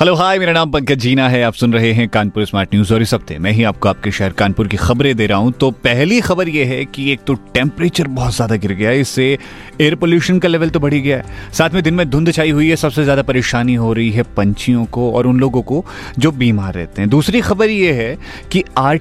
hello hi मेरा नाम पंकज जीना है। आप सुन रहे हैं कानपुर स्मार्ट न्यूज़ और इस हफ़्ते मैं ही आपको आपके शहर कानपुर की खबरें दे रहा हूँ। तो पहली खबर यह है कि एक तो टेम्परेचर बहुत ज़्यादा गिर गया है। इससे एयर पोल्यूशन का लेवल तो बढ़ गया है। साथ में दिन में धुंध छाई हुई है, सबसे ज़्यादा परेशानी हो रही है पंछियों को और उन लोगों को जो बीमार रहते हैं। दूसरी खबर यह है कि आर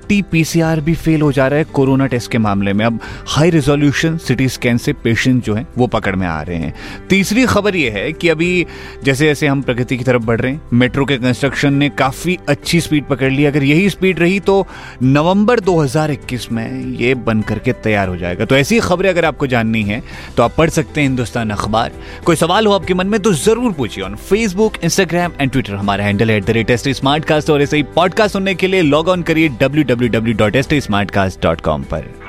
भी फेल हो जा रहा है कोरोना टेस्ट के मामले में। अब हाई रिजोल्यूशन सिटी स्कैन से पेशेंट जो है, वो पकड़ में आ रहे हैं। तीसरी खबर यह है कि अभी जैसे जैसे हम प्रगति की तरफ़ बढ़ रहे हैं मेट्रो के कंस्ट्रक्शन ने काफ़ी अच्छी स्पीड पकड़ ली। अगर यही स्पीड रही तो नवंबर 2021 में ये बन करके तैयार हो जाएगा। तो ऐसी खबरें अगर आपको जाननी है तो आप पढ़ सकते हैं हिंदुस्तान अखबार। कोई सवाल हो आपके मन में तो ज़रूर पूछिए on Facebook Instagram and Twitter हमारा handle at the rate S smart cast और ऐसे ही पॉडकास्ट सुनने के लिए लॉग ऑन करिए W W W dot S smart cast dot com पर।